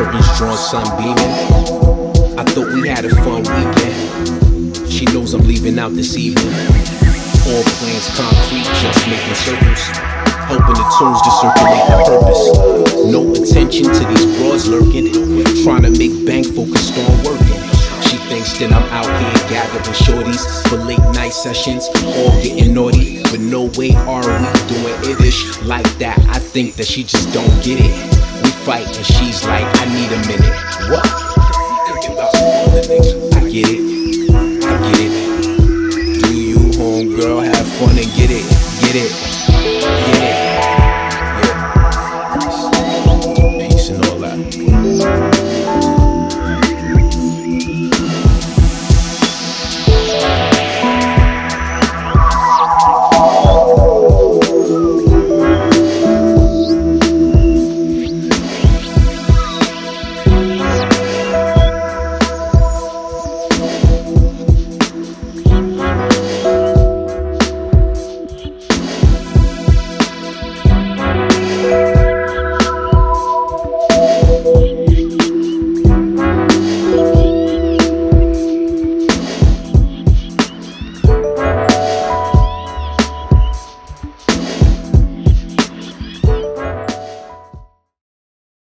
curtains drawn, sun beaming. I thought we had a fun weekend. She knows I'm leaving out this evening. All plans concrete, just making circles. Hoping the tunes to circulate the purpose. No attention to these broads lurking. Trying to make bank, focused on working. She thinks that I'm out here gathering shorties for late night sessions, all getting naughty. But no way are we doing it ish like that. I think that she just don't get it. Fight and she's like, I need a minute. What? I get it. I get it. Do you, homegirl, have fun and get it? Get it? Get it? Yeah. Peace and all that.